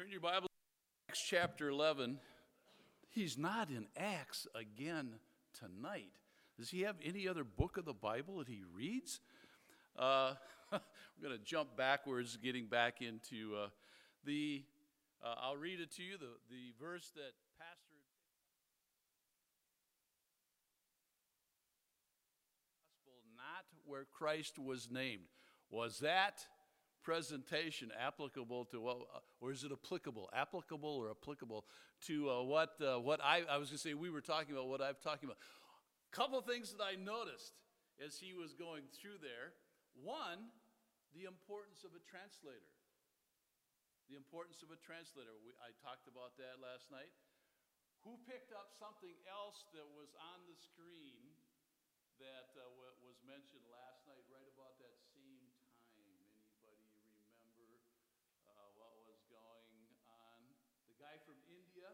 Turn your Bible to Acts chapter 11. He's not in Acts again tonight. Does he have any other book of the Bible that he reads? Uh, we're going to jump backwards, getting back into uh, the. Uh, I'll read it to you, the, the verse that Pastor. Not where Christ was named. Was that presentation applicable to what, or is it applicable? Applicable or applicable to uh, what, uh, what I, I was going to say, we were talking about what I'm talking about. A couple things that I noticed as he was going through there. One, the importance of a translator. The importance of a translator. We, I talked about that last night. Who picked up something else that was on the screen that uh, was mentioned last night, right about that same guy from India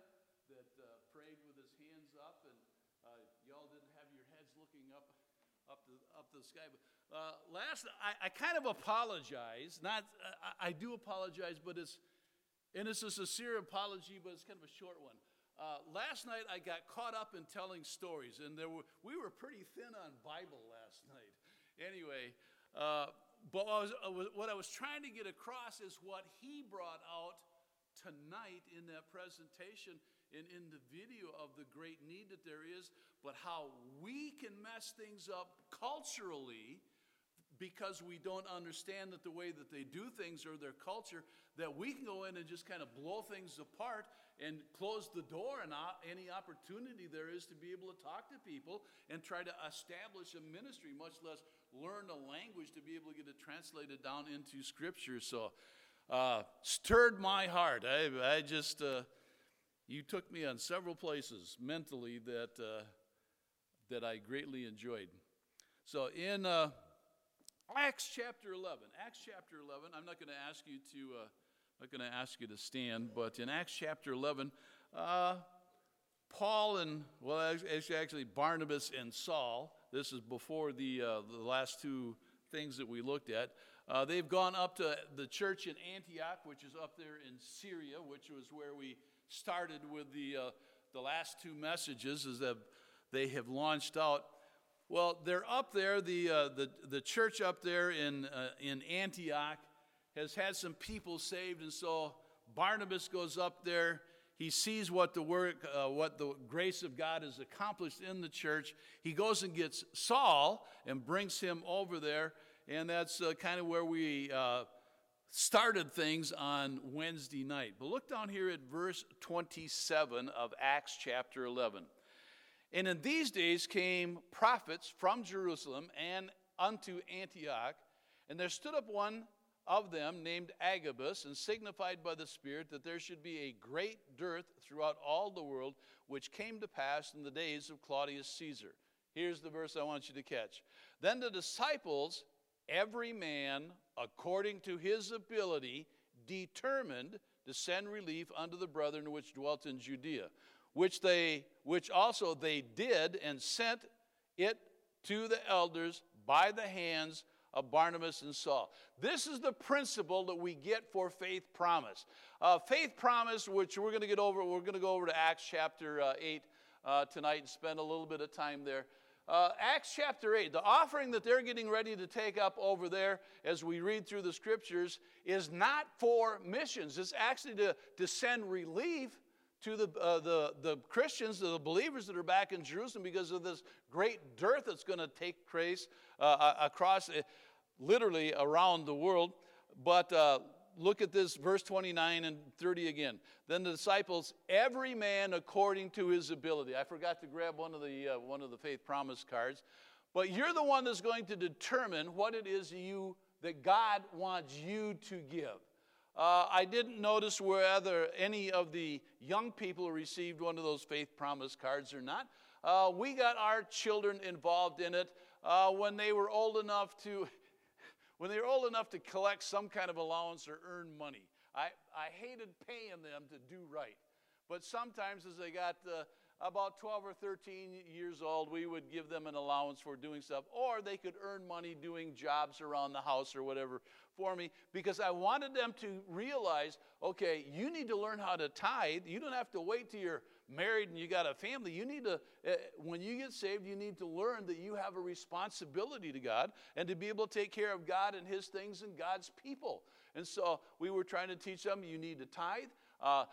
that uh, prayed with his hands up, and uh, y'all didn't have your heads looking up up the up to the sky. Uh, last, I, I, kind of apologize. Not, I, I, do apologize, but it's and it's a sincere apology, but it's kind of a short one. Uh, last night I got caught up in telling stories, and there were we were pretty thin on Bible last night. Anyway. Uh, but I was, what I was trying to get across is what he brought out tonight in that presentation and in the video of the great need that there is, but how we can mess things up culturally because we don't understand that the way that they do things or their culture, that we can go in and just kind of blow things apart and close the door on any opportunity there is to be able to talk to people and try to establish a ministry, much less learn a language to be able to get it translated down into scripture. So uh, stirred my heart. I, I just, uh, you took me on several places mentally that, uh, that I greatly enjoyed. So in uh, Acts chapter 11, Acts chapter 11, I'm not going to ask you to, uh, not going to ask you to stand, but in Acts chapter 11, uh, Paul and, well, actually Barnabas and Saul, this is before the, the last two things that we looked at, uh, they've gone up to the church in Antioch, which is up there in Syria, which was where we started with the, uh, the last two messages, as they have launched out. Well, they're up there. The, uh, the, the church up there in, uh, in Antioch has had some people saved, and so Barnabas goes up there. He sees what the work, uh, what the grace of God has accomplished in the church. He goes and gets Saul and brings him over there and that's uh, kind of where we uh, started things on Wednesday night. But look down here at verse 27 of Acts chapter 11. And in these days came prophets from Jerusalem and unto Antioch, and there stood up one of them named Agabus, and signified by the Spirit that there should be a great dearth throughout all the world, which came to pass in the days of Claudius Caesar. Here's the verse I want you to catch. Then the disciples every man according to his ability determined to send relief unto the brethren which dwelt in Judea, which they which also they did and sent it to the elders by the hands of Barnabas and Saul. This is the principle that we get for faith promise. Uh, faith promise, which we're going to get over, we're going to go over to Acts chapter uh, 8 uh, tonight and spend a little bit of time there. Uh, Acts chapter 8, the offering that they're getting ready to take up over there as we read through the scriptures is not for missions. It's actually to, to send relief to the, uh, the, the Christians, to the believers that are back in Jerusalem because of this great dearth that's going to take place uh, across, uh, literally around the world. But uh, look at this, verse 29 and 30 again. Then the disciples, every man according to his ability. I forgot to grab one of the, uh, one of the faith promise cards. But you're the one that's going to determine what it is you, that God wants you to give. Uh, I didn't notice whether any of the young people received one of those faith promise cards or not. Uh, we got our children involved in it uh, when they were old enough to when they were old enough to collect some kind of allowance or earn money. I, I hated paying them to do right. But sometimes as they got uh, about 12 or 13 years old, we would give them an allowance for doing stuff, or they could earn money doing jobs around the house or whatever for me because I wanted them to realize okay, you need to learn how to tithe. You don't have to wait till you're married and you got a family. You need to, uh, when you get saved, you need to learn that you have a responsibility to God and to be able to take care of God and His things and God's people. And so we were trying to teach them you need to tithe. Uh,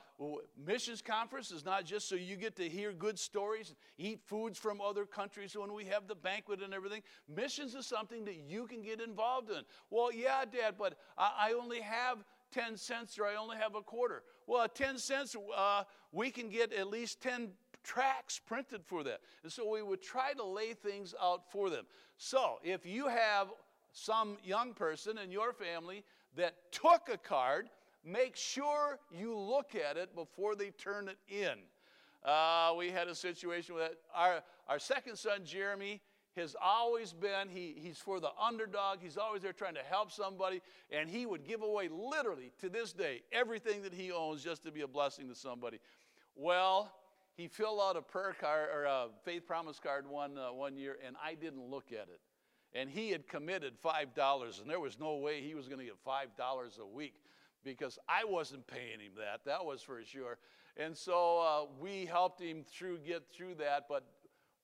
missions conference is not just so you get to hear good stories, eat foods from other countries when we have the banquet and everything. Missions is something that you can get involved in. Well, yeah, Dad, but I, I only have 10 cents or I only have a quarter. Well, 10 cents, uh, we can get at least 10 tracks printed for that. And so we would try to lay things out for them. So if you have some young person in your family that took a card, make sure you look at it before they turn it in. Uh, we had a situation with our, our second son, Jeremy, has always been, he, he's for the underdog. He's always there trying to help somebody. And he would give away, literally, to this day, everything that he owns just to be a blessing to somebody. Well, he filled out a prayer card or a faith promise card one, uh, one year, and I didn't look at it. And he had committed $5, and there was no way he was going to get $5 a week because I wasn't paying him that. That was for sure. And so uh, we helped him through get through that. But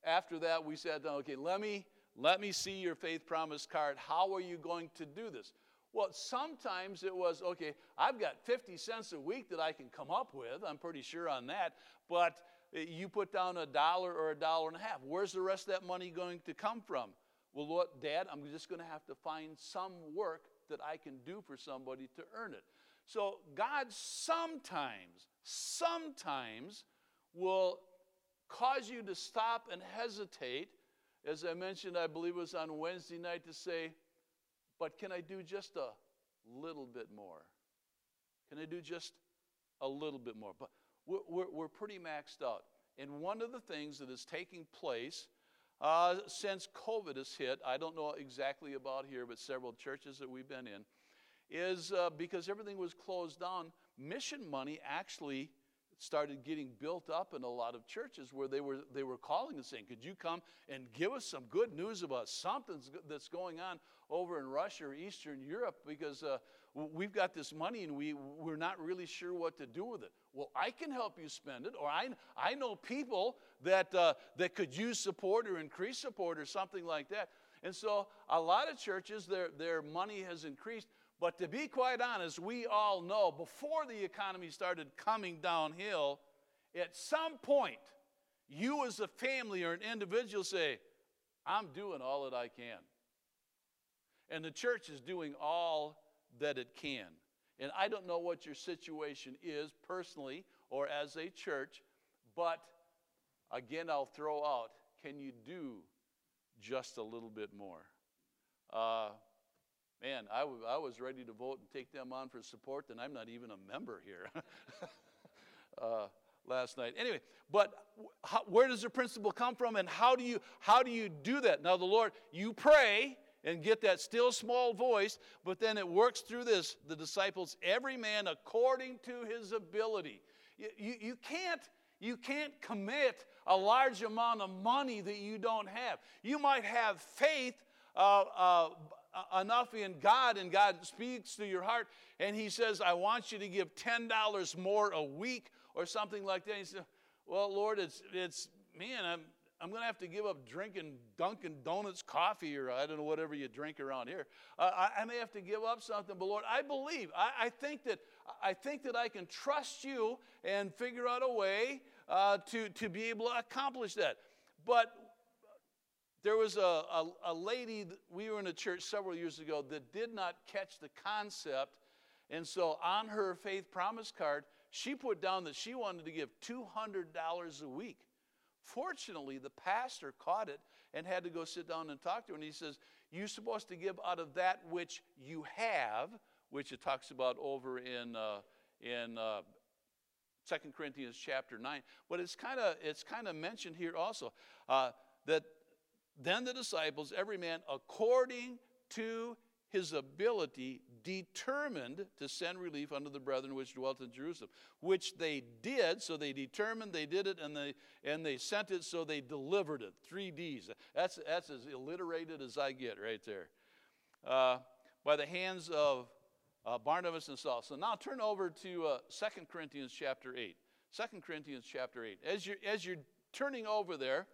after that, we said, okay, let me let me see your faith promise card. How are you going to do this? Well, sometimes it was, okay, I've got 50 cents a week that I can come up with. I'm pretty sure on that. But uh, you put down a dollar or a dollar and a half. Where's the rest of that money going to come from? Well, Lord, Dad, I'm just going to have to find some work that I can do for somebody to earn it. So God sometimes, sometimes will cause you to stop and hesitate. As I mentioned, I believe it was on Wednesday night to say, but can I do just a little bit more? Can I do just a little bit more? But we're, we're, we're pretty maxed out. And one of the things that is taking place uh, since COVID has hit, I don't know exactly about here, but several churches that we've been in, is uh, because everything was closed down, mission money actually started getting built up in a lot of churches where they were, they were calling and saying, Could you come and give us some good news about something that's going on over in Russia or Eastern Europe? Because uh, we've got this money and we, we're not really sure what to do with it. Well, I can help you spend it, or I, I know people that, uh, that could use support or increase support or something like that. And so a lot of churches, their, their money has increased, but to be quite honest, we all know before the economy started coming downhill, at some point, you as a family or an individual say, I'm doing all that I can. And the church is doing all that it can. And I don't know what your situation is personally or as a church, but again, I'll throw out can you do just a little bit more? Uh, Man, I, w- I was ready to vote and take them on for support, and I'm not even a member here uh, last night. Anyway, but how, where does the principle come from, and how do you how do you do that? Now, the Lord, you pray and get that still small voice, but then it works through this. The disciples, every man according to his ability. You, you, you can't you can't commit a large amount of money that you don't have. You might have faith uh, uh, enough in God and God speaks to your heart and He says, I want you to give $10 more a week or something like that. He said, Well, Lord, it's, it's man, I'm, I'm going to have to give up drinking Dunkin' Donuts coffee or I don't know, whatever you drink around here. Uh, I, I, may have to give up something, but Lord, I believe. I, I, think, that, I think that I can trust you and figure out a way uh, to, to be able to accomplish that. But there was a, a, a lady, we were in a church several years ago that did not catch the concept. And so on her faith promise card, she put down that she wanted to give $200 a week. Fortunately, the pastor caught it and had to go sit down and talk to her. And he says, You're supposed to give out of that which you have, which it talks about over in, uh, in uh, 2 Corinthians chapter 9. But it's kind of it's kind of mentioned here also uh, that then the disciples, every man according to his ability, determined to send relief unto the brethren which dwelt in Jerusalem, which they did. So they determined, they did it, and they and they sent it, so they delivered it. Three D's. That's that's as alliterated as I get right there. Uh, by the hands of uh, Barnabas and Saul. So now turn over to uh, 2 Corinthians chapter 8. 2 Corinthians chapter 8. As you're, as you're turning over there,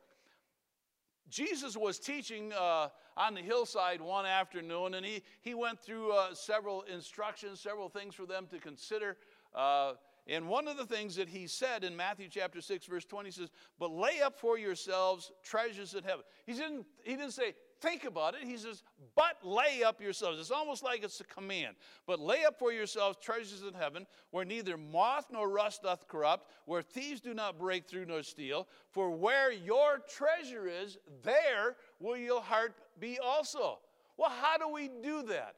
Jesus was teaching uh, on the hillside one afternoon, and he, he went through uh, several instructions, several things for them to consider. Uh, and one of the things that he said in Matthew chapter 6, verse 20 says, But lay up for yourselves treasures in heaven. He didn't, he didn't say, think about it. He says, but lay up yourselves. It's almost like it's a command. But lay up for yourselves treasures in heaven, where neither moth nor rust doth corrupt, where thieves do not break through nor steal. For where your treasure is, there will your heart be also. Well, how do we do that?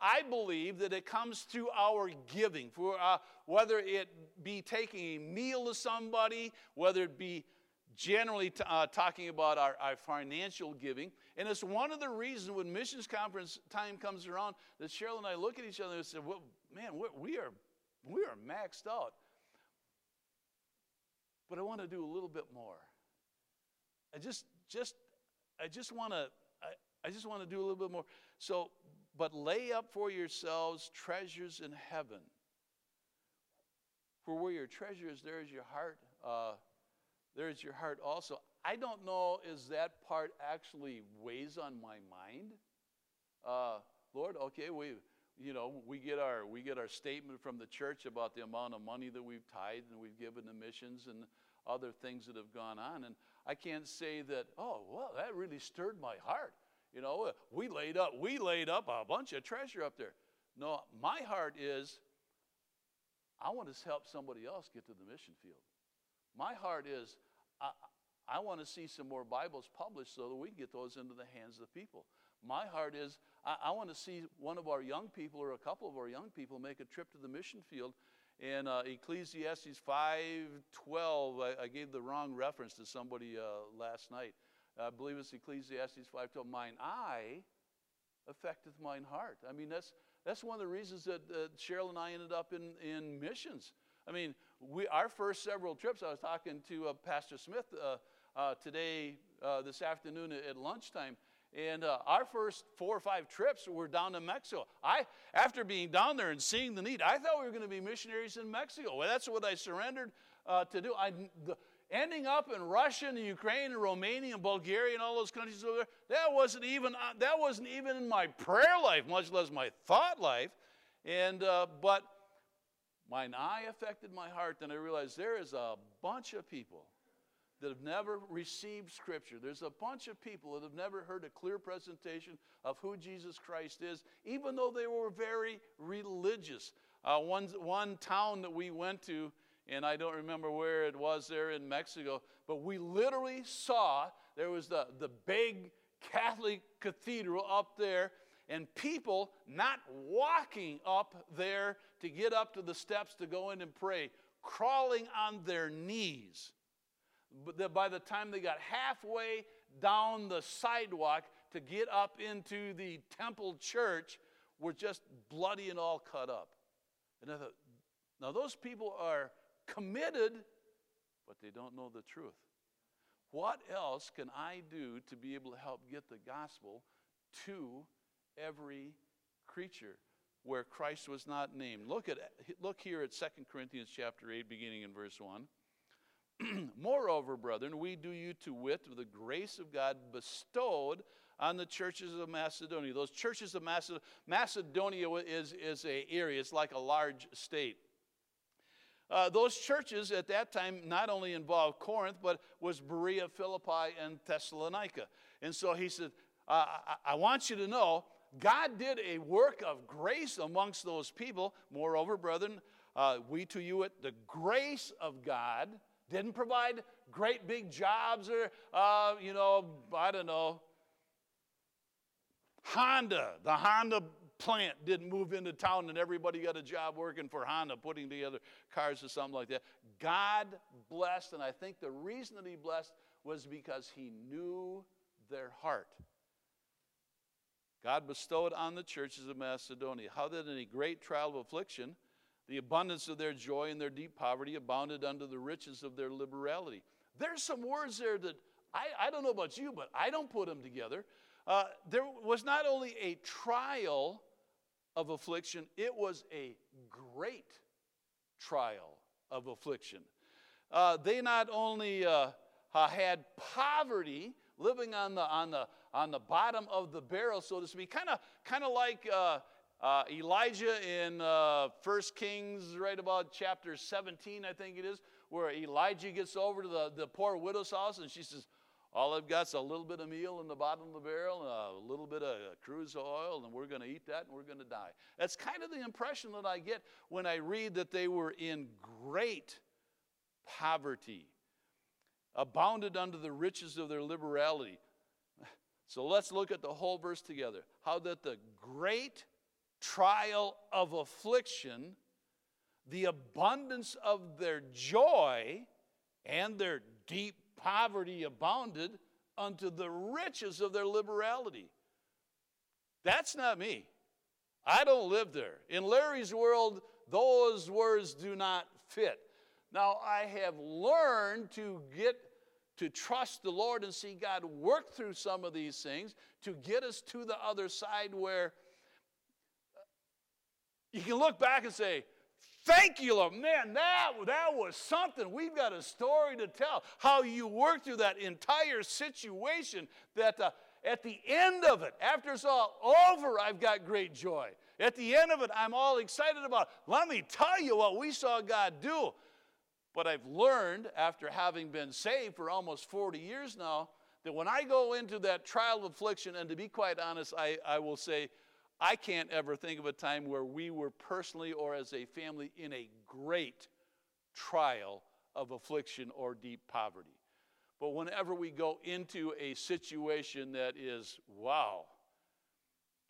I believe that it comes through our giving, for uh, whether it be taking a meal to somebody, whether it be generally t- uh, talking about our, our financial giving. And it's one of the reasons when missions conference time comes around that Cheryl and I look at each other and say, well, man, we are, we are maxed out. But I want to do a little bit more. I just, just, I just want to, I, I just want to do a little bit more. So, but lay up for yourselves treasures in heaven. For where your treasure is, there is your heart. Uh, there is your heart also. I don't know, is that part actually weighs on my mind? Uh, Lord, okay, we, you know, we get our we get our statement from the church about the amount of money that we've tithed and we've given to missions and other things that have gone on. And I can't say that, oh, well, that really stirred my heart. You know, we laid up, we laid up a bunch of treasure up there. No, my heart is I want to help somebody else get to the mission field. My heart is I, I want to see some more Bibles published so that we can get those into the hands of the people. My heart is I, I want to see one of our young people or a couple of our young people make a trip to the mission field. In uh, Ecclesiastes 5:12, I, I, gave the wrong reference to somebody uh, last night. I believe it's Ecclesiastes 5:12. Mine eye affecteth mine heart. I mean, that's that's one of the reasons that uh, Cheryl and I ended up in, in missions. I mean, we, our first several trips, I was talking to uh, Pastor Smith uh, uh, today, uh, this afternoon at, lunchtime, and uh, our first four or five trips were down to Mexico. I, after being down there and seeing the need, I thought we were going to be missionaries in Mexico. Well, that's what I surrendered uh, to do. I, the, ending up in Russia and Ukraine and Romania and Bulgaria and all those countries over there, that wasn't even that wasn't even in my prayer life, much less my thought life. And but Mine eye affected my heart, and I realized there is a bunch of people that have never received Scripture. There's a bunch of people that have never heard a clear presentation of who Jesus Christ is, even though they were very religious. Uh, one, one town that we went to, and I don't remember where it was there in Mexico, but we literally saw there was the, the big Catholic cathedral up there and people not walking up there to get up to the steps to go in and pray, crawling on their knees. But by the time they got halfway down the sidewalk to get up into the temple church, were just bloody and all cut up. And I thought, now those people are committed, but they don't know the truth. What else can I do to be able to help get the gospel to every creature where Christ was not named. Look at look here at 2 Corinthians chapter 8 beginning in verse 1. Moreover, brethren, we do you to wit of the grace of God bestowed on the churches of Macedonia. Those churches of Macedonia, Macedonia is, is a area, it's like a large state. Uh, those churches at that time not only involved Corinth, but was Berea, Philippi, and Thessalonica. And so he said, uh, I, I want you to know God did a work of grace amongst those people. Moreover, brethren, uh, we to you at the grace of God didn't provide great big jobs or, uh, you know, I don't know, Honda, the Honda plant didn't move into town and everybody got a job working for Honda, putting together cars or something like that. God blessed, and I think the reason that He blessed was because He knew their heart. God bestowed on the churches of Macedonia. How that in a great trial of affliction, the abundance of their joy and their deep poverty abounded unto the riches of their liberality. There's some words there that I, I don't know about you, but I don't put them together. Uh, there was not only a trial of affliction, it was a great trial of affliction. Uh, they not only uh, had poverty, living on the, on the, on the bottom of the barrel, so to speak, kind of kind of like uh, uh, Elijah in uh, 1 Kings, right about chapter 17, I think it is, where Elijah gets over to the, the poor widow's house and she says, all I've got is a little bit of meal in the bottom of the barrel, and a little bit of cruse oil, and we're going to eat that and we're going to die. That's kind of the impression that I get when I read that they were in great poverty, abounded under the riches of their liberality. So let's look at the whole verse together. How that the great trial of affliction, the abundance of their joy, and their deep poverty abounded unto the riches of their liberality. That's not me. I don't live there. In Larry's world, those words do not fit. Now, I have learned to get to trust the Lord and see God work through some of these things to get us to the other side where you can look back and say, Thank you, Lord. Man, that, that was something. We've got a story to tell. How you worked through that entire situation, that uh, at the end of it, after it's all over, I've got great joy. At the end of it, I'm all excited about. Let me tell you what we saw God do. But I've learned after having been saved for almost 40 years now that when I go into that trial of affliction, and to be quite honest, I, I will say, I can't ever think of a time where we were personally or as a family in a great trial of affliction or deep poverty. But whenever we go into a situation that is, wow,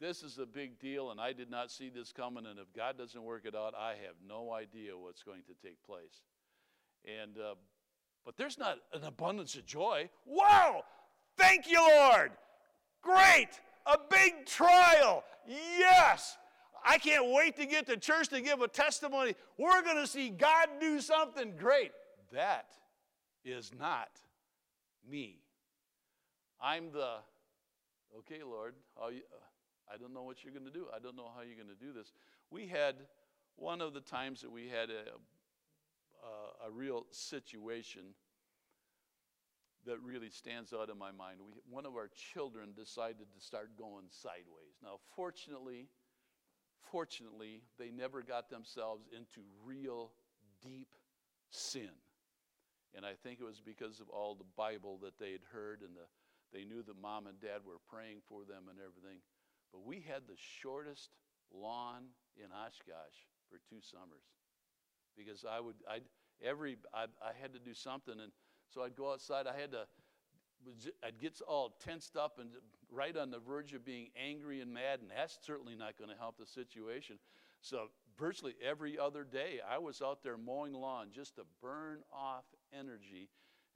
this is a big deal and I did not see this coming, and if God doesn't work it out, I have no idea what's going to take place. And, uh, but there's not an abundance of joy. Wow! Thank you, Lord! Great! A big trial. Yes. I can't wait to get to church to give a testimony. We're going to see God do something great. That is not me. I'm the, okay, Lord, you, uh, I don't know what you're going to do. I don't know how you're going to do this. We had one of the times that we had a, a, real situation that really stands out in my mind. We, one of our children decided to start going sideways. Now, fortunately, fortunately, they never got themselves into real deep sin. And I think it was because of all the Bible that they had heard and the, they knew that mom and dad were praying for them and everything. But we had the shortest lawn in Oshkosh for two summers because I would, I'd, every, I, I had to do something and so I'd go outside. I had to, I'd get all tensed up and right on the verge of being angry and mad, and that's certainly not going to help the situation. So virtually every other day, I was out there mowing lawn just to burn off energy.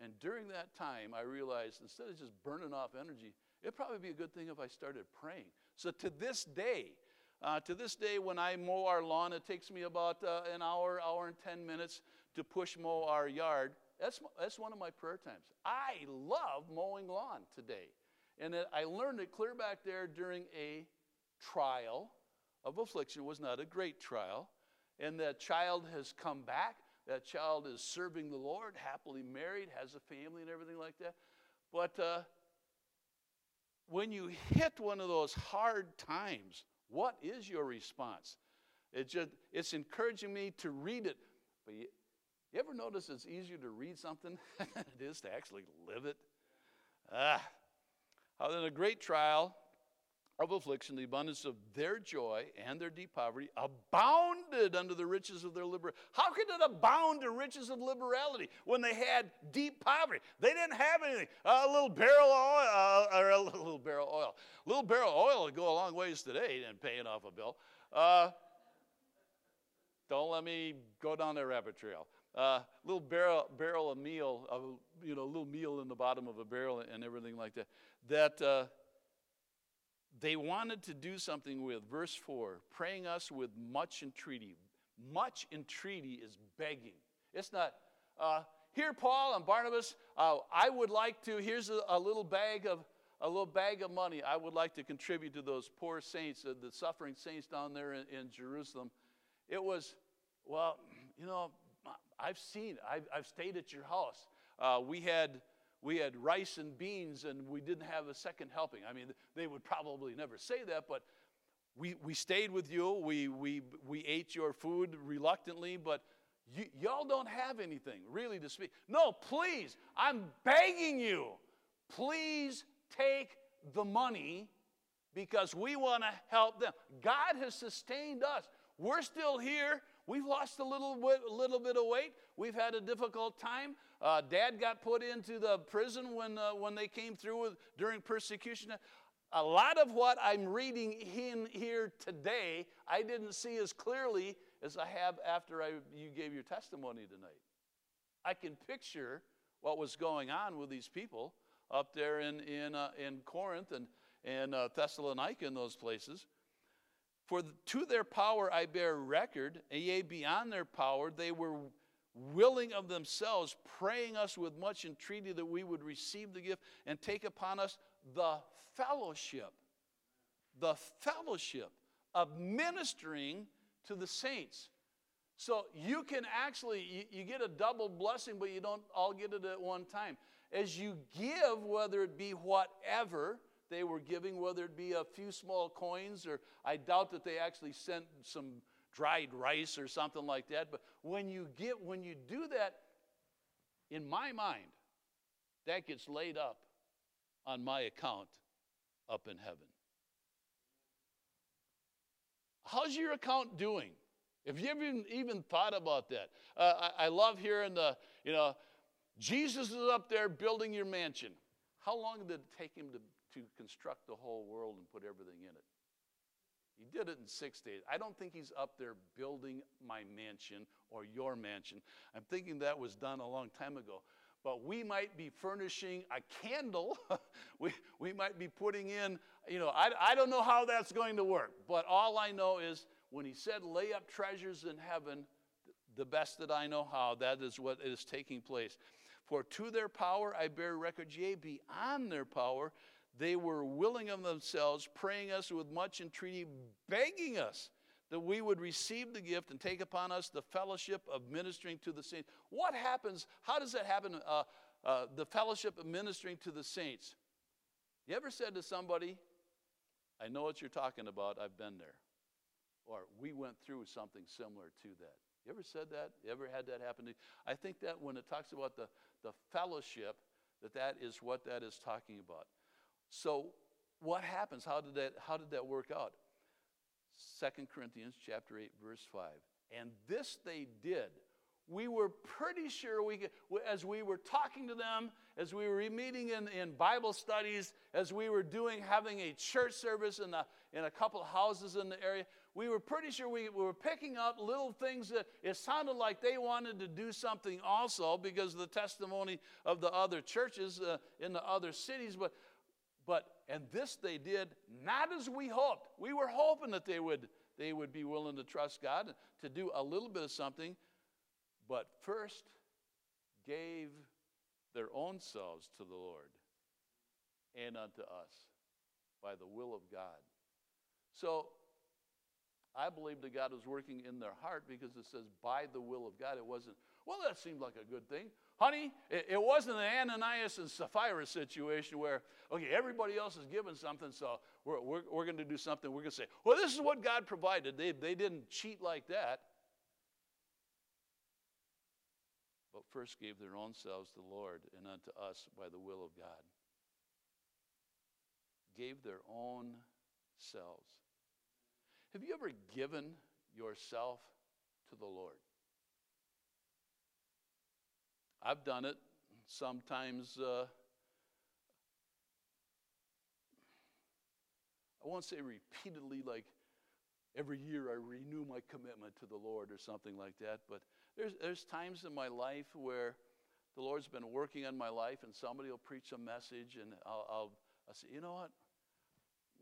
And during that time, I realized instead of just burning off energy, it'd probably be a good thing if I started praying. So to this day, uh, to this day, when I mow our lawn, it takes me about uh, an hour, hour and 10 minutes to push mow our yard. That's, that's one of my prayer times. I love mowing lawn today. And I learned it clear back there during a trial of affliction. It was not a great trial. And that child has come back. That child is serving the Lord, happily married, has a family and everything like that. But uh, when you hit one of those hard times, what is your response? It just, it's encouraging me to read it. But you, ever notice it's easier to read something than it is to actually live it? Ah. How then a great trial of affliction, the abundance of their joy and their deep poverty abounded under the riches of their liberality. How could it abound to riches of liberality when they had deep poverty? They didn't have anything. a little barrel of oil, uh, or a little barrel oil. A little barrel oil would go a long ways today in paying off a bill. Uh, don't let me go down that rabbit trail uh, little barrel, barrel of meal, of, you know, a little meal in the bottom of a barrel and everything like that. That uh, they wanted to do something with. Verse 4 praying us with much entreaty. Much entreaty is begging. It's not, uh, here, Paul and Barnabas, uh, I would like to, here's a, a, little bag of. A little bag of money I would like to contribute to those poor saints, uh, the suffering saints down there in, in Jerusalem. It was, well, you know, I've seen, I've, I've stayed at your house. Uh, we had we had rice and beans and we didn't have a second helping. I mean, they would probably never say that, but we, we stayed with you. We, we, we ate your food reluctantly, but y- y'all don't have anything really to speak. No, please, I'm begging you, please take the money because we want to help them. God has sustained us. We're still here. We've lost a little little bit of weight. We've had a difficult time. Uh, Dad got put into the prison when, uh, when they came through with, during persecution. A lot of what I'm reading in here today, I didn't see as clearly as I have after I, you gave your testimony tonight. I can picture what was going on with these people up there in, in, uh, in Corinth and, and uh, Thessalonica and those places. For to their power I bear record, yea, beyond their power, they were willing of themselves, praying us with much entreaty that we would receive the gift and take upon us the fellowship, the fellowship of ministering to the saints. So you can actually, you, you, get a double blessing, but you don't all get it at one time. As you give, whether it be whatever they were giving, whether it be a few small coins, or I doubt that they actually sent some dried rice or something like that. But when you get when you do that, in my mind, that gets laid up on my account up in heaven. How's your account doing? Have you ever even, even thought about that? Uh, I, I love hearing the, you know, Jesus is up there building your mansion. How long did it take him to, to construct the whole world and put everything in it? He did it in six days. I don't think he's up there building my mansion or your mansion. I'm thinking that was done a long time ago. But we might be furnishing a candle. we, we might be putting in, you know, I, I don't know how that's going to work. But all I know is when he said, lay up treasures in heaven, the best that I know how, that is what is taking place. For to their power I bear record, yea, beyond their power, they were willing of themselves, praying us with much entreaty, begging us that we would receive the gift and take upon us the fellowship of ministering to the saints. What happens? How does that happen? Uh, uh, the fellowship of ministering to the saints. You ever said to somebody, I know what you're talking about, I've been there. Or we went through something similar to that. You ever said that? You ever had that happen to you? I think that when it talks about the, the fellowship, that that is what that is talking about. So what happens? How did that, how did that work out? 2 Corinthians chapter 8, verse 5. And this they did. We were pretty sure we could, as we were talking to them, as we were meeting in, in Bible studies, as we were doing, having a church service in a, in a couple of houses in the area, we were pretty sure we, we were picking up little things that it sounded like they wanted to do something also because of the testimony of the other churches uh, in the other cities. But but, and this they did not as we hoped. We were hoping that they would, they would be willing to trust God to do a little bit of something, but first gave their own selves to the Lord and unto us by the will of God. So I believe that God was working in their heart because it says by the will of God. It wasn't, well, that seemed like a good thing. Honey, it, it wasn't an Ananias and Sapphira situation where, okay, everybody else is giving something, so we're, we're, we're going to do something. We're going to say, well, this is what God provided. They, they didn't cheat like that. But first gave their own selves to the Lord and unto us by the will of God. Gave their own selves. Have you ever given yourself to the Lord? I've done it sometimes. Uh, I won't say repeatedly, like every year I renew my commitment to the Lord or something like that, but there's, there's times in my life where the Lord's been working on my life and somebody will preach a message and I'll, I'll, I'll say, you know what?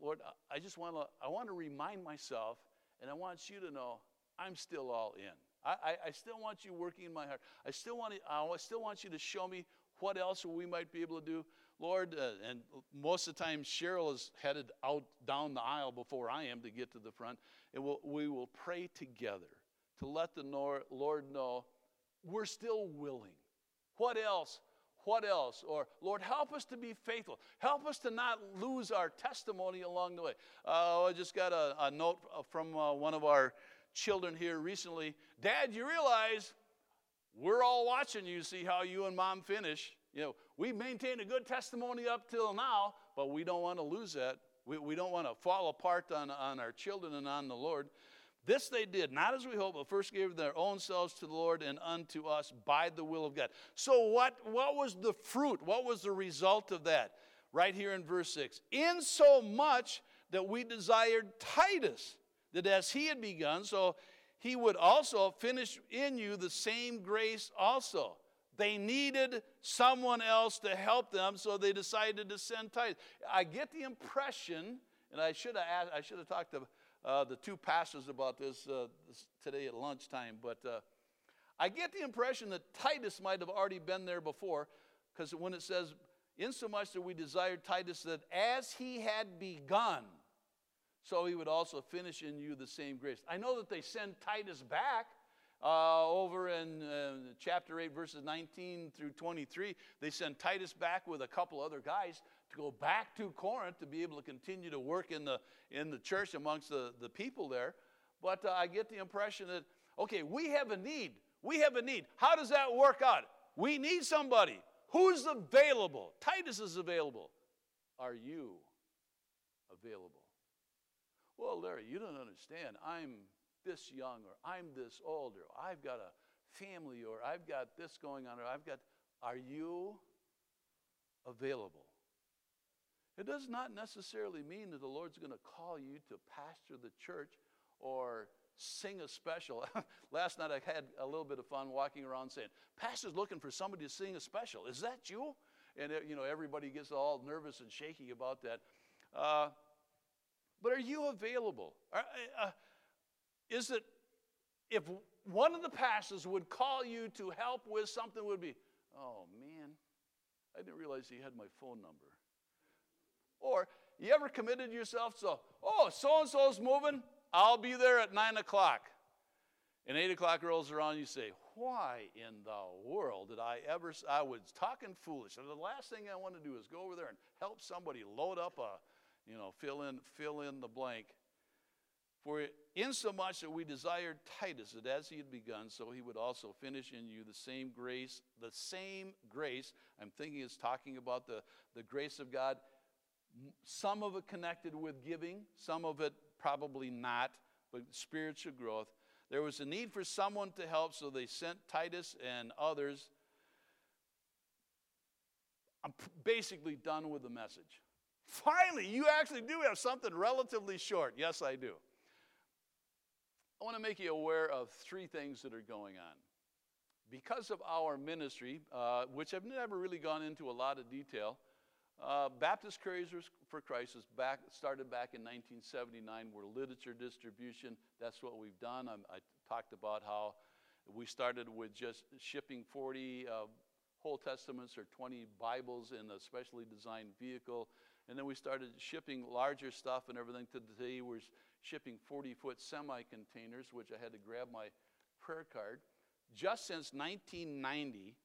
Lord, I just want to, I want to remind myself, and I want you to know I'm still all in. I, I, I still want you working in my heart. I still want to, I still want you to show me what else we might be able to do. Lord, uh, and most of the time Cheryl is headed out down the aisle before I am to get to the front, and we'll, we will pray together to let the Lord know we're still willing. What else? What else? Or, Lord, help us to be faithful. Help us to not lose our testimony along the way. Uh, I just got a, a note from uh, one of our children here recently. Dad, you realize we're all watching you, see how you and mom finish. You know, we maintained a good testimony up till now, but we don't want to lose that. We, we don't want to fall apart on, on our children and on the Lord. This they did, not as we hope, but first gave their own selves to the Lord and unto us by the will of God. So, what, what was the fruit? What was the result of that? Right here in verse 6. In so much that we desired Titus, that as he had begun, so he would also finish in you the same grace also. They needed someone else to help them, so they decided to send Titus. I get the impression, and I should have asked, I should have talked to uh, the two pastors about this, uh, this today at lunchtime, but uh, I get the impression that Titus might have already been there before, because when it says, insomuch that we desired Titus that as he had begun, so he would also finish in you the same grace. I know that they send Titus back uh, over in uh, chapter 8, verses 19 through 23. They send Titus back with a couple other guys to go back to Corinth to be able to continue to work in the, in the church amongst the, the people there. But uh, I get the impression that, okay, we have a need. We have a need. How does that work out? We need somebody. Who's available? Titus is available. Are you available? Well, Larry, you don't understand. I'm this young, or I'm this old, or I've got a family, or I've got this going on, or I've got. Are you available? It does not necessarily mean that the Lord's going to call you to pastor the church or sing a special. Last night I had a little bit of fun walking around saying, Pastor's looking for somebody to sing a special. Is that you? And, you know, everybody gets all nervous and shaky about that. Uh, but are you available? Are, uh, uh, is it, if one of the pastors would call you to help with something, would be, oh man, I didn't realize he had my phone number. Or you ever committed yourself so, oh, so and so's moving, I'll be there at nine o'clock. And eight o'clock rolls around, you say, why in the world did I ever, I was talking foolish. And the last thing I want to do is go over there and help somebody load up a, you know, fill in, fill in the blank. For insomuch that we desired Titus that as he had begun, so he would also finish in you the same grace, the same grace. I'm thinking it's talking about the, the grace of God. Some of it connected with giving, some of it probably not, but spiritual growth. There was a need for someone to help, so they sent Titus and others. I'm basically done with the message. Finally, you actually do have something relatively short. Yes, I do. I want to make you aware of three things that are going on. Because of our ministry, uh, which I've never really gone into a lot of detail, uh, Baptist Couriers for Christ was back, started back in 1979. We're literature distribution. That's what we've done. I'm, i talked about how we started with just shipping 40 uh, whole testaments or 20 Bibles in a specially designed vehicle. And then we started shipping larger stuff and everything. Today we're shipping 40 foot semi containers, which I had to grab my prayer card. Just since 1990,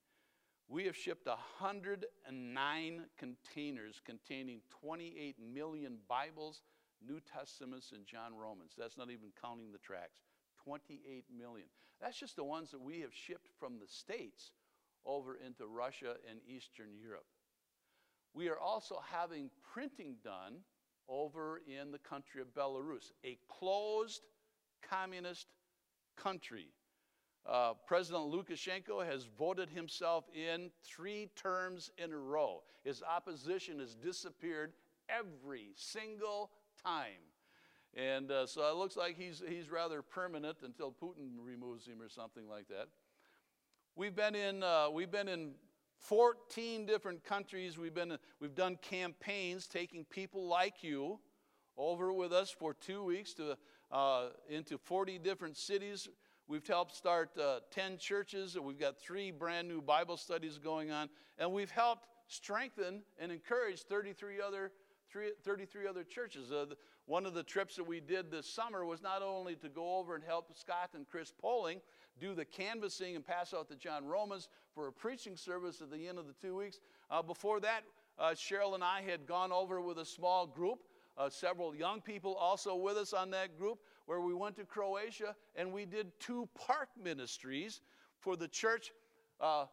we have shipped 109 containers containing 28 million Bibles, New Testaments, and John Romans. That's not even counting the tracts. 28 million. That's just the ones that we have shipped from the States over into Russia and Eastern Europe. We are also having printing done over in the country of Belarus, a closed communist country. Uh, President Lukashenko has voted himself in three terms in a row. His opposition has disappeared every single time. And uh, so it looks like he's, he's rather permanent until Putin removes him or something like that. We've been in, uh, we've been in 14 different countries. We've, been, we've done campaigns taking people like you over with us for two weeks to, uh, into 40 different cities. We've helped start uh, 10 churches, we've got three brand new Bible studies going on, and we've helped strengthen and encourage 33 other, 33 other churches. Uh, one of the trips that we did this summer was not only to go over and help Scott and Chris Poling do the canvassing and pass out the John Romans for a preaching service at the end of the two weeks. Uh, before that, uh, Cheryl and I had gone over with a small group, uh, several young people also with us on that group, where we went to Croatia and we did two park ministries for the church uh,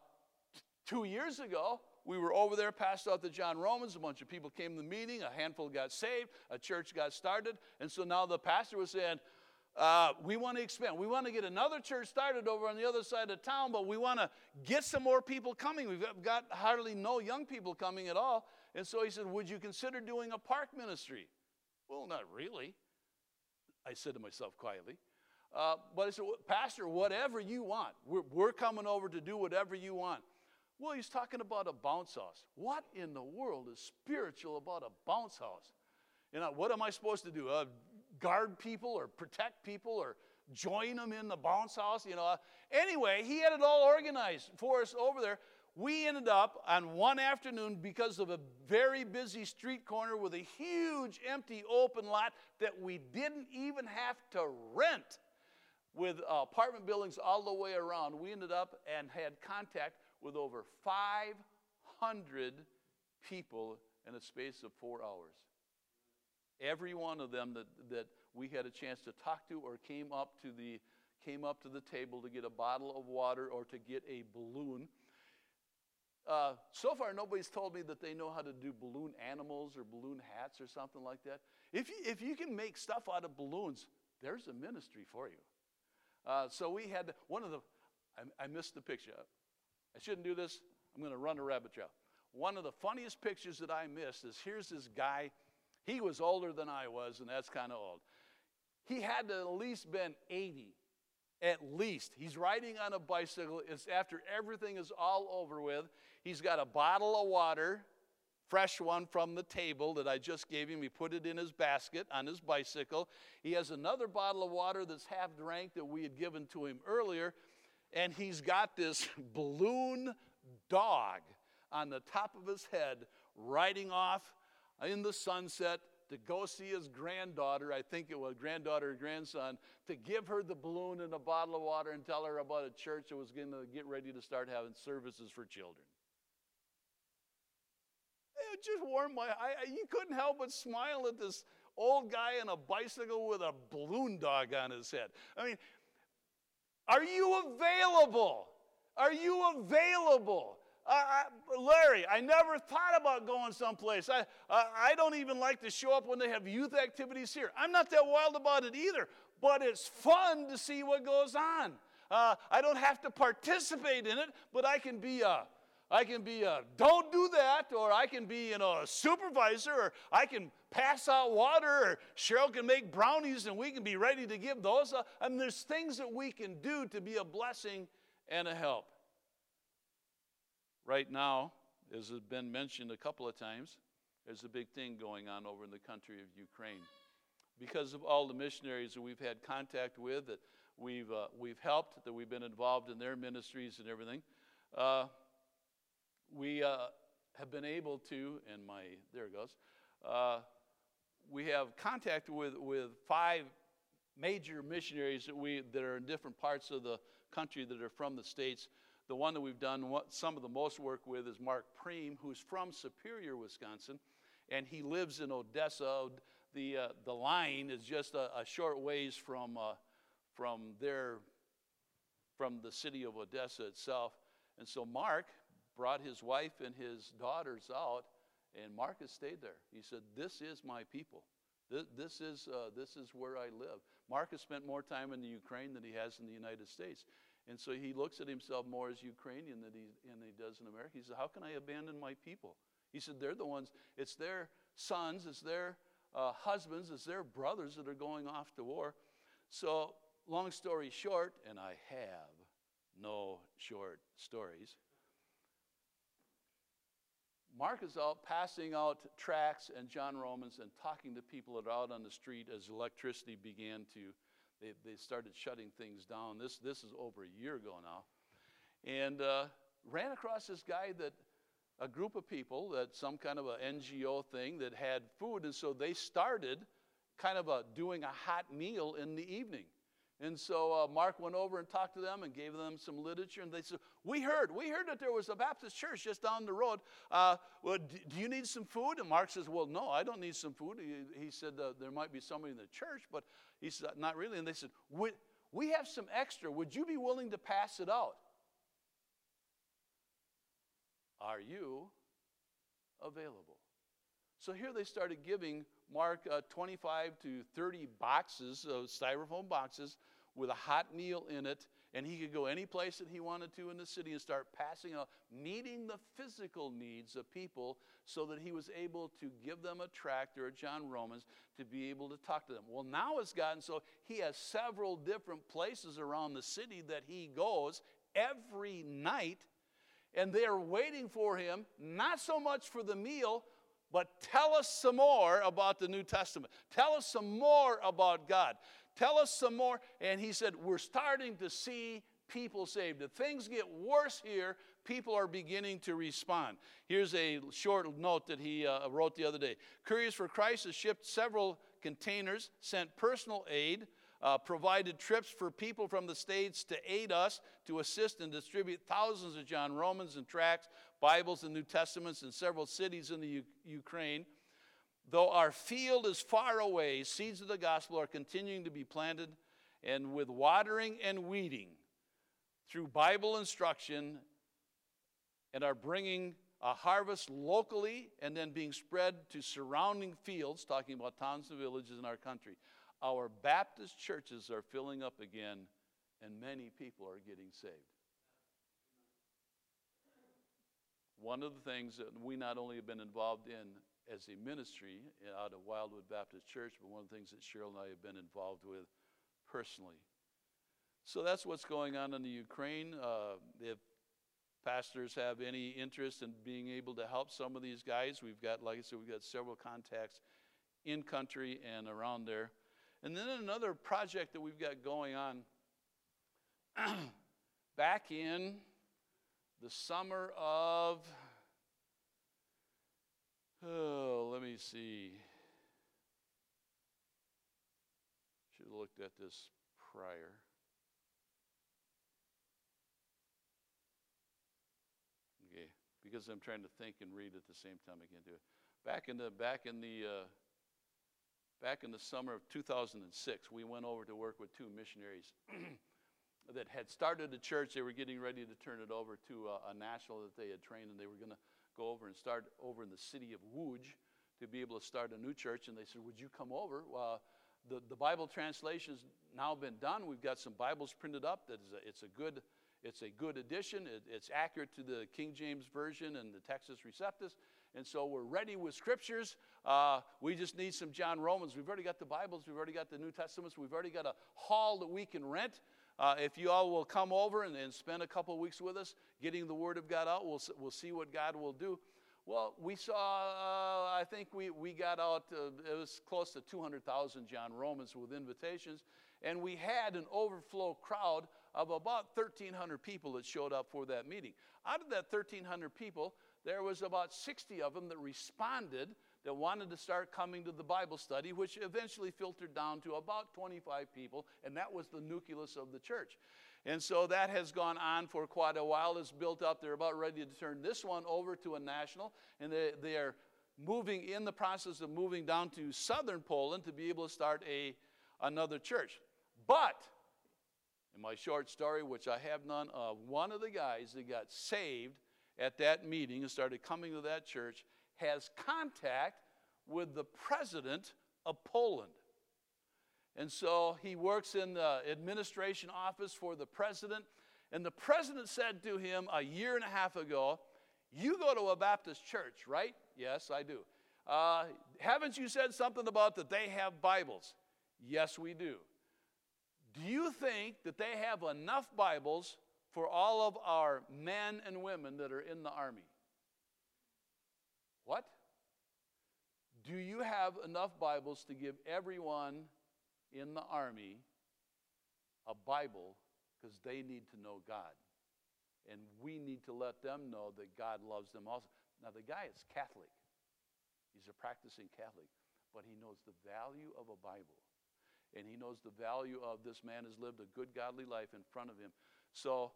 t- two years ago. We were over there, passed out the John Romans. A bunch of people came to the meeting. A handful got saved. A church got started. And so now the pastor was saying, uh, we want to expand. We want to get another church started over on the other side of town, but we want to get some more people coming. We've got hardly no young people coming at all. And so he said, Would you consider doing a park ministry? Well, not really. I said to myself quietly. Uh, but I said, Pastor, whatever you want. We're, we're coming over to do whatever you want. Well, he's talking about a bounce house. What in the world is spiritual about a bounce house? You know, what am I supposed to do? Uh, guard people or protect people or join them in the bounce house, you know. Anyway, he had it all organized for us over there. We ended up on one afternoon because of a very busy street corner with a huge empty open lot that we didn't even have to rent with uh, apartment buildings all the way around. We ended up and had contact with over 500 people in a space of four hours. Every one of them that, that we had a chance to talk to or came up to the came up to the table to get a bottle of water or to get a balloon. Uh, so far, nobody's told me that they know how to do balloon animals or balloon hats or something like that. If you, if you can make stuff out of balloons, there's a ministry for you. Uh, so we had one of the, I, I missed the picture. I shouldn't do this. I'm going to run a rabbit trail. One of the funniest pictures that I missed is here's this guy he was older than I was, and that's kind of old. He had to at least been 80. At least. He's riding on a bicycle. It's after everything is all over with. He's got a bottle of water, fresh one from the table that I just gave him. He put it in his basket on his bicycle. He has another bottle of water that's half drank that we had given to him earlier. And he's got this balloon dog on the top of his head riding off in the sunset to go see his granddaughter, I think it was granddaughter or grandson, to give her the balloon and a bottle of water and tell her about a church that was going to get ready to start having services for children. It just warmed my I, you couldn't help but smile at this old guy on a bicycle with a balloon dog on his head. I mean, are you available? Are you available? I, Larry, I never thought about going someplace. I, I, I don't even like to show up when they have youth activities here. I'm not that wild about it either, but it's fun to see what goes on. Uh, I don't have to participate in it, but I can be a, I can be a don't do that, or I can be you know a supervisor, or I can pass out water, or Cheryl can make brownies, and we can be ready to give those. Uh, I mean, there's things that we can do to be a blessing and a help. Right now, as has been mentioned a couple of times, there's a big thing going on over in the country of Ukraine. Because of all the missionaries that we've had contact with, that we've, uh, we've helped, that we've been involved in their ministries and everything, uh, we uh, have been able to, and my, there it goes, uh, we have contact with, with five major missionaries that, we, that are in different parts of the country that are from the States the one that we've done some of the most work with is Mark Preem, who's from Superior, Wisconsin, and he lives in Odessa. The, uh, the line is just a, a short ways from, uh, from there, from the city of Odessa itself. And so Mark brought his wife and his daughters out, and Mark has stayed there. He said, This is my people. This, this is, uh, this is where I live. Mark has spent more time in the Ukraine than he has in the United States. And so he looks at himself more as Ukrainian than he, than he does in America. He said, How can I abandon my people? He said, They're the ones, it's their sons, it's their uh, husbands, it's their brothers that are going off to war. So, long story short, and I have no short stories, Mark is out passing out tracts and John Romans and talking to people that are out on the street as electricity began to, they, they started shutting things down. This, this is over a year ago now. And uh, ran across this guy that, a group of people that some kind of an NGO thing that had food. And so they started kind of a, doing a hot meal in the evening. And so uh, Mark went over and talked to them and gave them some literature. And they said, We heard, we heard that there was a Baptist church just down the road. Uh, well, do, you need some food? And Mark says, Well, no, I don't need some food. He, he said, uh, There might be somebody in the church, but he said, Not really. And they said, we, we have some extra. Would you be willing to pass it out? Are you available? So here they started giving Mark uh, 25 to 30 boxes, of styrofoam boxes, with a hot meal in it, and he could go any place that he wanted to in the city and start passing out, meeting the physical needs of people so that he was able to give them a tract or a John Romans to be able to talk to them. Well, now it's gotten so he has several different places around the city that he goes every night, and they are waiting for him, not so much for the meal, but tell us some more about the New Testament. Tell us some more about God. Tell us some more. And he said, We're starting to see people saved. If things get worse here, people are beginning to respond. Here's a short note that he uh, wrote the other day Couriers for Christ has shipped several containers, sent personal aid uh, provided trips for people from the States to aid us to assist and distribute thousands of John Romans and tracts, Bibles, and New Testaments in several cities in the U- Ukraine. Though our field is far away, seeds of the gospel are continuing to be planted, and with watering and weeding through Bible instruction, and are bringing a harvest locally and then being spread to surrounding fields, talking about towns and villages in our country. Our Baptist churches are filling up again, and many people are getting saved. One of the things that we not only have been involved in as a ministry out of Wildwood Baptist Church, but one of the things that Cheryl and I have been involved with personally. So that's what's going on in the Ukraine. Uh, if pastors have any interest in being able to help some of these guys, we've got, like I said, we've got several contacts in country and around there. And then another project that we've got going on back in the summer of, oh, let me see. Should have looked at this prior. Okay, because I'm trying to think and read at the same time, I can't do it. Back in the back in the uh, back in the summer of 2006, we went over to work with two missionaries that had started a church. They were getting ready to turn it over to a, a national that they had trained, and they were going to go over and start over in the city of Łódź to be able to start a new church. And they said, Would you come over? Well, the, the Bible translation has now been done. We've got some Bibles printed up. That is a, it's a good it's a good addition. It, it's accurate to the King James Version and the Textus Receptus. And so we're ready with scriptures. Uh, we just need some John Romans. We've already got the Bibles, we've already got the New Testaments, we've already got a hall that we can rent. Uh, if you all will come over and, and spend a couple weeks with us getting the Word of God out, we'll, we'll see what God will do. Well, we saw, uh, I think we, we got out, uh, it was close to 200,000 John Romans with invitations, and we had an overflow crowd of about 1,300 people that showed up for that meeting. Out of that 1,300 people, there was about 60 of them that responded that wanted to start coming to the Bible study, which eventually filtered down to about 25 people, and that was the nucleus of the church. And so that has gone on for quite a while. It's built up. They're about ready to turn this one over to a national, and they, they are moving in the process of moving down to southern Poland to be able to start a, another church. But in my short story, which I have none of, one of the guys that got saved at that meeting and started coming to that church has contact with the president of Poland. And so he works in the administration office for the president. And the president said to him a year and a half ago, You go to a Baptist church, right? Yes, I do. Uh, haven't you said something about that they have Bibles? Yes, we do. Do you think that they have enough Bibles for all of our men and women that are in the army? What? Do you have enough Bibles to give everyone in the army a Bible because they need to know God? And we need to let them know that God loves them also. Now, the guy is Catholic, he's a practicing Catholic, but he knows the value of a Bible. And he knows the value of this man has lived a good, godly life in front of him. So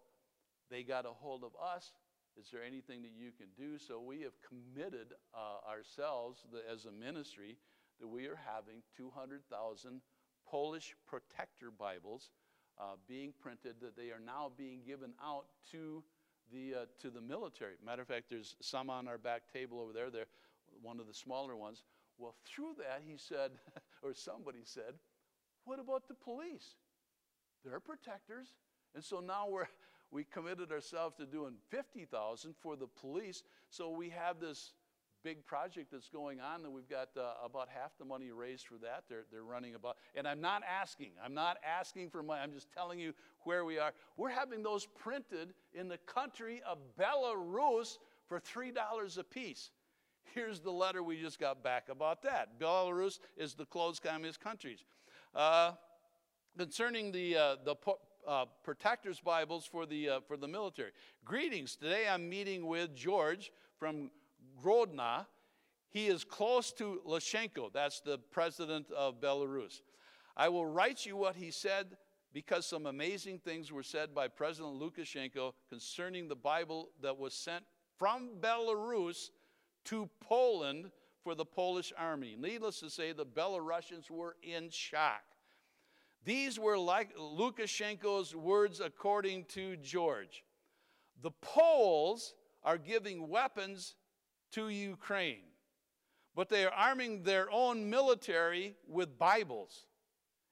they got a hold of us is there anything that you can do? So we have committed uh, ourselves the, as a ministry that we are having 200,000 Polish protector Bibles uh, being printed, that they are now being given out to the, uh, to the military. Matter of fact, there's some on our back table over there. They're one of the smaller ones. Well, through that, he said, or somebody said, what about the police? They're protectors. And so now we're, we committed ourselves to doing 50,000 for the police. So we have this big project that's going on that we've got uh, about half the money raised for that. They're, they're running about and i'm not asking i'm not asking for money. I'm just telling you where we are. We're having those printed in the country of belarus for $3 a piece. Here's the letter we just got back about that. Belarus is the closed communist countries. Uh, concerning the, uh, the uh, protectors' Bibles for the, uh, for the military. Greetings. Today I'm meeting with George from Grodna. He is close to Lukashenko, that's the president of Belarus. I will write you what he said because some amazing things were said by President Lukashenko concerning the Bible that was sent from Belarus to Poland for the Polish army. Needless to say, the Belarusians were in shock. These were like Lukashenko's words according to George. The Poles are giving weapons to Ukraine, but they are arming their own military with Bibles.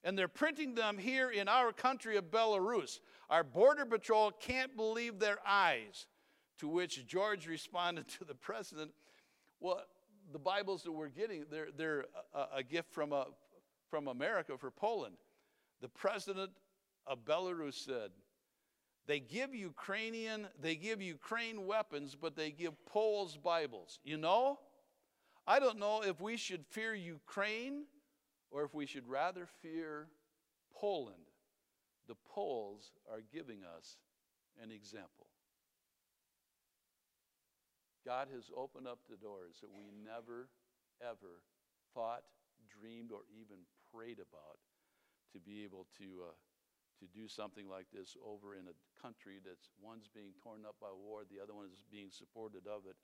And they're printing them here in our country of Belarus. Our border patrol can't believe their eyes. To which George responded to the president, Well, the Bibles that we're getting, they're, they're a, a gift from, a, from America for Poland. The president of Belarus said, they give Ukrainian, they give Ukraine weapons, but they give Poles Bibles. You know, I don't know if we should fear Ukraine or if we should rather fear Poland. The Poles are giving us an example. God has opened up the doors that we never, ever thought, dreamed, or even prayed about to be able to, uh, to do something like this over in a country that's one's being torn up by war, the other one is being supported of it.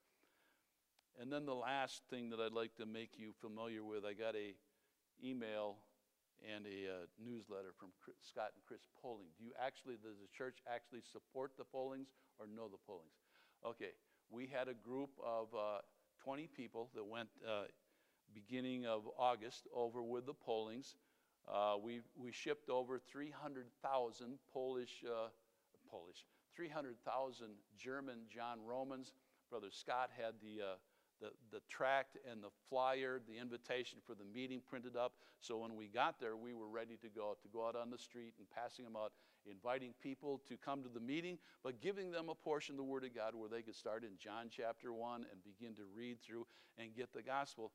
And then the last thing that I'd like to make you familiar with, I got a email and a uh, newsletter from Chris, Scott and Chris Polling. Do you actually, does the church actually support the Pollings or know the Pollings? Okay, we had a group of uh, 20 people that went uh, beginning of August over with the Polings. Uh, we, we shipped over 300,000 Polish, uh, Polish, 300,000 German John Romans. Brother Scott had the, uh, the, the tract and the flyer, the invitation for the meeting printed up. So when we got there, we were ready to go, to go out on the street and passing them out, inviting people to come to the meeting, but giving them a portion of the Word of God where they could start in John chapter 1 and begin to read through and get the gospel.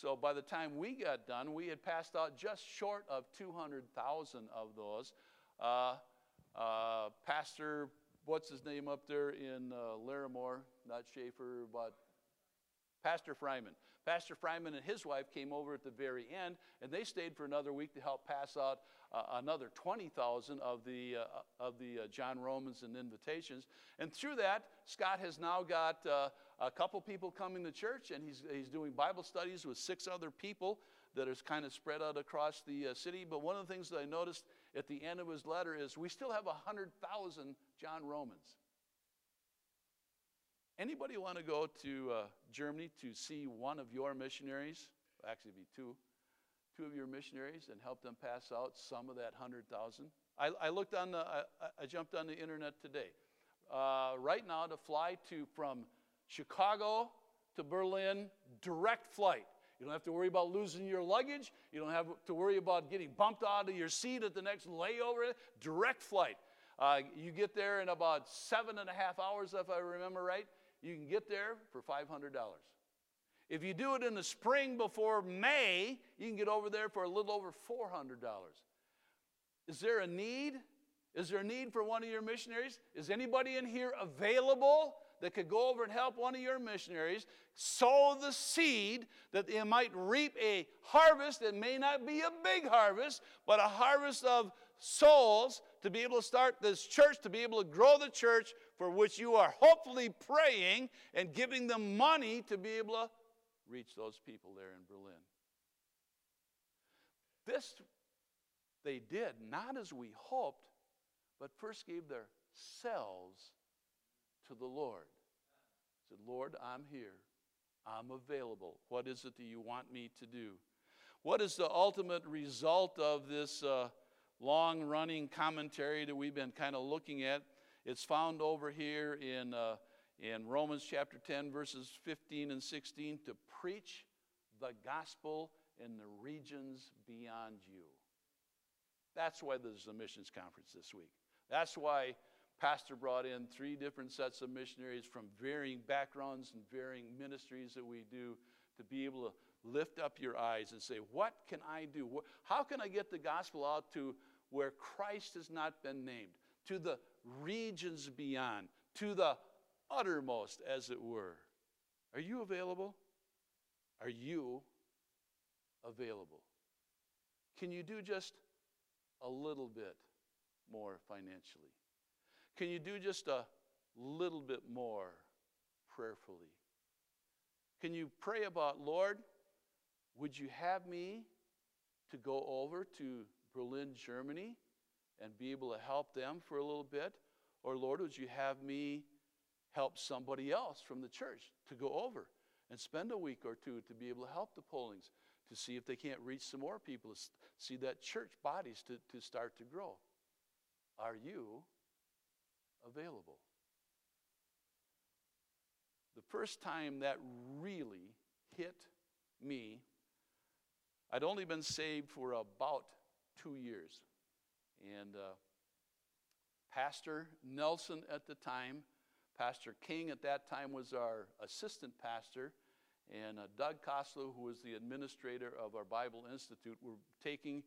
So by the time we got done, we had passed out just short of 200,000 of those. Uh, uh, Pastor, what's his name up there in uh, Larimore? Not Schaefer, but Pastor Fryman. Pastor Fryman and his wife came over at the very end, and they stayed for another week to help pass out uh, another 20,000 of the, uh, of the uh, John Romans and invitations. And through that, Scott has now got uh, a couple people coming to church, and he's, he's doing Bible studies with six other people that is kind of spread out across the uh, city. But one of the things that I noticed at the end of his letter is we still have 100,000 John Romans. Anybody want to go to uh, Germany to see one of your missionaries? Actually, be two two of your missionaries and help them pass out some of that 100,000. I, I, looked on the, I, I, jumped on the internet today. Uh, right now, to fly to from Chicago to Berlin, direct flight. You don't have to worry about losing your luggage. You don't have to worry about getting bumped out of your seat at the next layover. Direct flight. Uh, you get there in about seven and a half hours, if I remember right. You can get there for $500. If you do it in the spring before May, you can get over there for a little over $400. Is there a need? Is there a need for one of your missionaries? Is anybody in here available that could go over and help one of your missionaries sow the seed that they might reap a harvest that may not be a big harvest, but a harvest of souls to be able to start this church, to be able to grow the church for which you are hopefully praying and giving them money to be able to reach those people there in Berlin. This they did not as we hoped, but first gave their selves to the Lord. Said, Lord, I'm here. I'm available. What is it that you want me to do? What is the ultimate result of this uh, long running commentary that we've been kind of looking at? It's found over here in, uh, in Romans chapter 10, verses 15 and 16 to preach the gospel in the regions beyond you. That's why there's a missions conference this week. That's why Pastor brought in three different sets of missionaries from varying backgrounds and varying ministries that we do to be able to lift up your eyes and say, What can I do? How can I get the gospel out to where Christ has not been named, to the regions beyond, to the uttermost, as it were? Are you available? Are you available? Can you do just a little bit more financially? Can you do just a little bit more prayerfully? Can you pray about, Lord, would you have me to go over to Berlin, Germany, and be able to help them for a little bit? Or, Lord, would you have me help somebody else from the church to go over and spend a week or two to be able to help the Polings, to see if they can't reach some more people, to see that church bodies to, to start to grow? Are you available? The first time that really hit me, I'd only been saved for about two years. And uh, Pastor Nelson at the time, Pastor King at that time was our assistant pastor, and uh, Doug Koslow, who was the administrator of our Bible Institute, were taking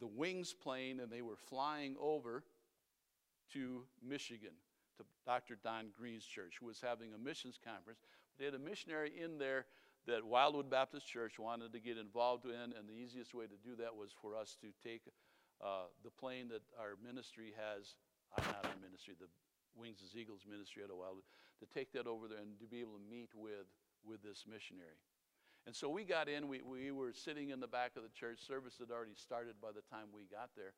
the Wings plane and they were flying over to Michigan to Dr. Don Green's church, who was having a missions conference. They had a missionary in there that Wildwood Baptist Church wanted to get involved in, and the easiest way to do that was for us to take uh, the plane that our ministry has, uh, not our ministry, the Wings as Eagles ministry at Wildwood, to take that over there and to be able to meet with, with this missionary. And so we got in, we, we were sitting in the back of the church. Service had already started by the time we got there.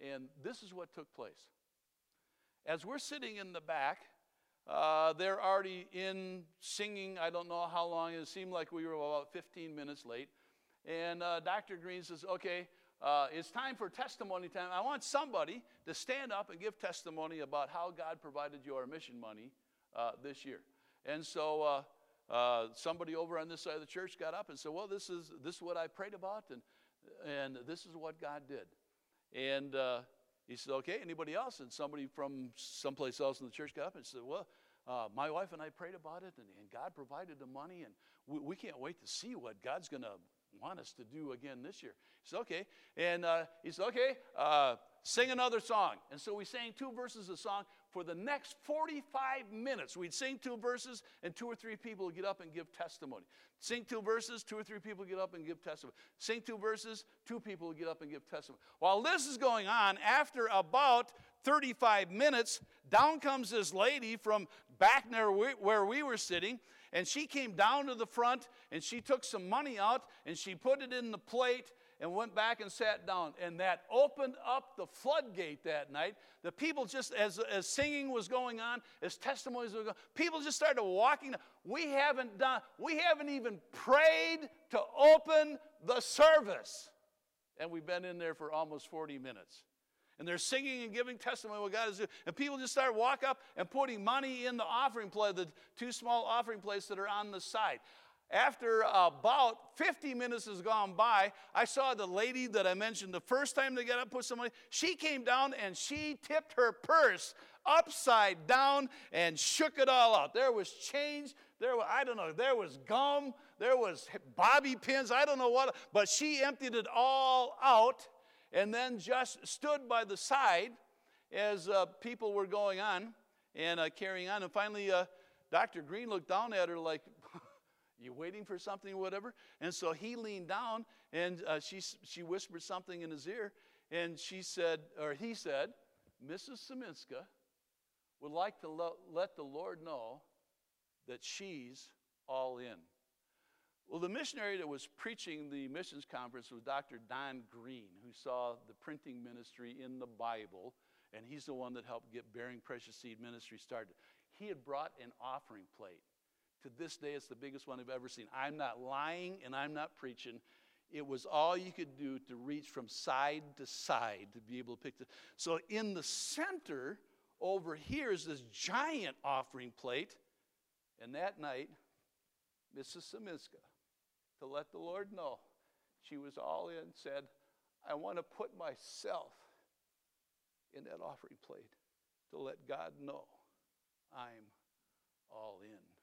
And this is what took place. As we're sitting in the back, uh, they're already in singing. I don't know how long. It seemed like we were about 15 minutes late. And uh, Dr. Green says, okay, uh, it's time for testimony time. I want somebody to stand up and give testimony about how God provided your mission money uh, this year. And so uh, uh, somebody over on this side of the church got up and said, well, this is, this is what I prayed about, and, and this is what God did. And he said, okay, anybody else? And somebody from someplace else in the church got up and said, well, uh, my wife and I prayed about it, and, and God provided the money, and we, we, can't wait to see what God's going to want us to do again this year. He said, okay. And uh, he said, okay, uh, sing another song. And so we sang two verses of song. For the next 45 minutes, we'd sing two verses, and two or three people would get up and give testimony. Sing two verses, two or three people get up and give testimony. Sing two verses, two people get up and give testimony. While this is going on, after about 35 minutes, down comes this lady from back near where we were sitting, and she came down to the front and she took some money out and she put it in the plate and went back and sat down. And that opened up the floodgate that night. The people just, as, as singing was going on, as testimonies were going people just started walking. We haven't done, we haven't even prayed to open the service. And we've been in there for almost 40 minutes. And they're singing and giving testimony what God is doing. And people just start walk up and putting money in the offering plate, the two small offering plates that are on the side. After about 50 minutes has gone by, I saw the lady that I mentioned the first time they got up put somebody. She came down and she tipped her purse upside down and shook it all out. There was change. There was, I don't know, there was gum. There was bobby pins. I don't know what. But she emptied it all out and then just stood by the side as uh, people were going on and uh, carrying on. And finally, uh, Dr. Green looked down at her like, You waiting for something or whatever? And so he leaned down and uh, she, she whispered something in his ear. And she said, or he said, Mrs. Seminska would like to lo- let the Lord know that she's all in. Well, the missionary that was preaching the missions conference was Dr. Don Green, who saw the printing ministry in the Bible, and he's the one that helped get Bearing Precious Seed Ministry started. He had brought an offering plate. To this day, it's the biggest one I've ever seen. I'm not lying and I'm not preaching. It was all you could do to reach from side to side to be able to pick the. So in the center over here is this giant offering plate. And that night, Mrs. Seminska, to let the Lord know she was all in, said, I want to put myself in that offering plate to let God know I'm all in.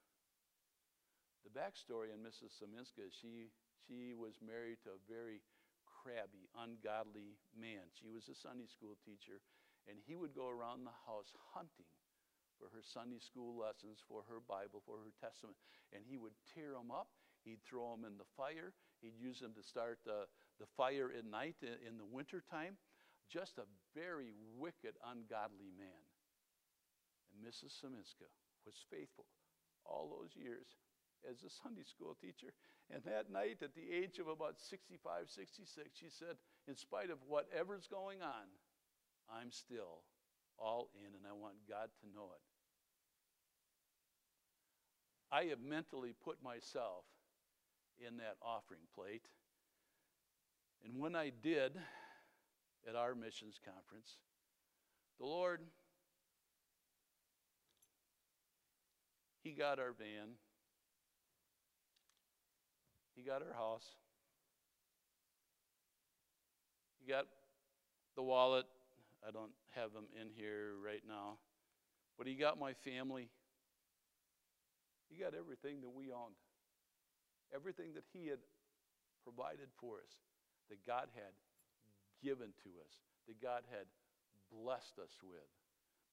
The backstory on Mrs. Seminska is she, she was married to a very crabby, ungodly man. She was a Sunday school teacher, and he would go around the house hunting for her Sunday school lessons, for her Bible, for her Testament, and he would tear them up. He'd throw them in the fire. He'd use them to start the, the fire at night in, in the wintertime. Just a very wicked, ungodly man. And Mrs. Seminska was faithful all those years as a Sunday school teacher. And that night, at the age of about 65, 66, she said, In spite of whatever's going on, I'm still all in, and I want God to know it. I have mentally put myself in that offering plate. And when I did at our missions conference, the Lord, He got our van, He got our house, He got the wallet. I don't have them in here right now, but He got my family. He got everything that we owned, everything that He had provided for us, that God had given to us, that God had blessed us with,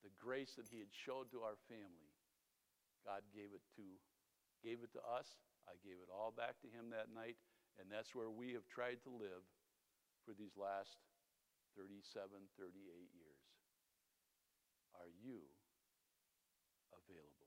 the grace that He had showed to our family. God gave it to gave it to us. I gave it all back to him that night, and that's where we have tried to live for these last 37, 38 years. Are you available?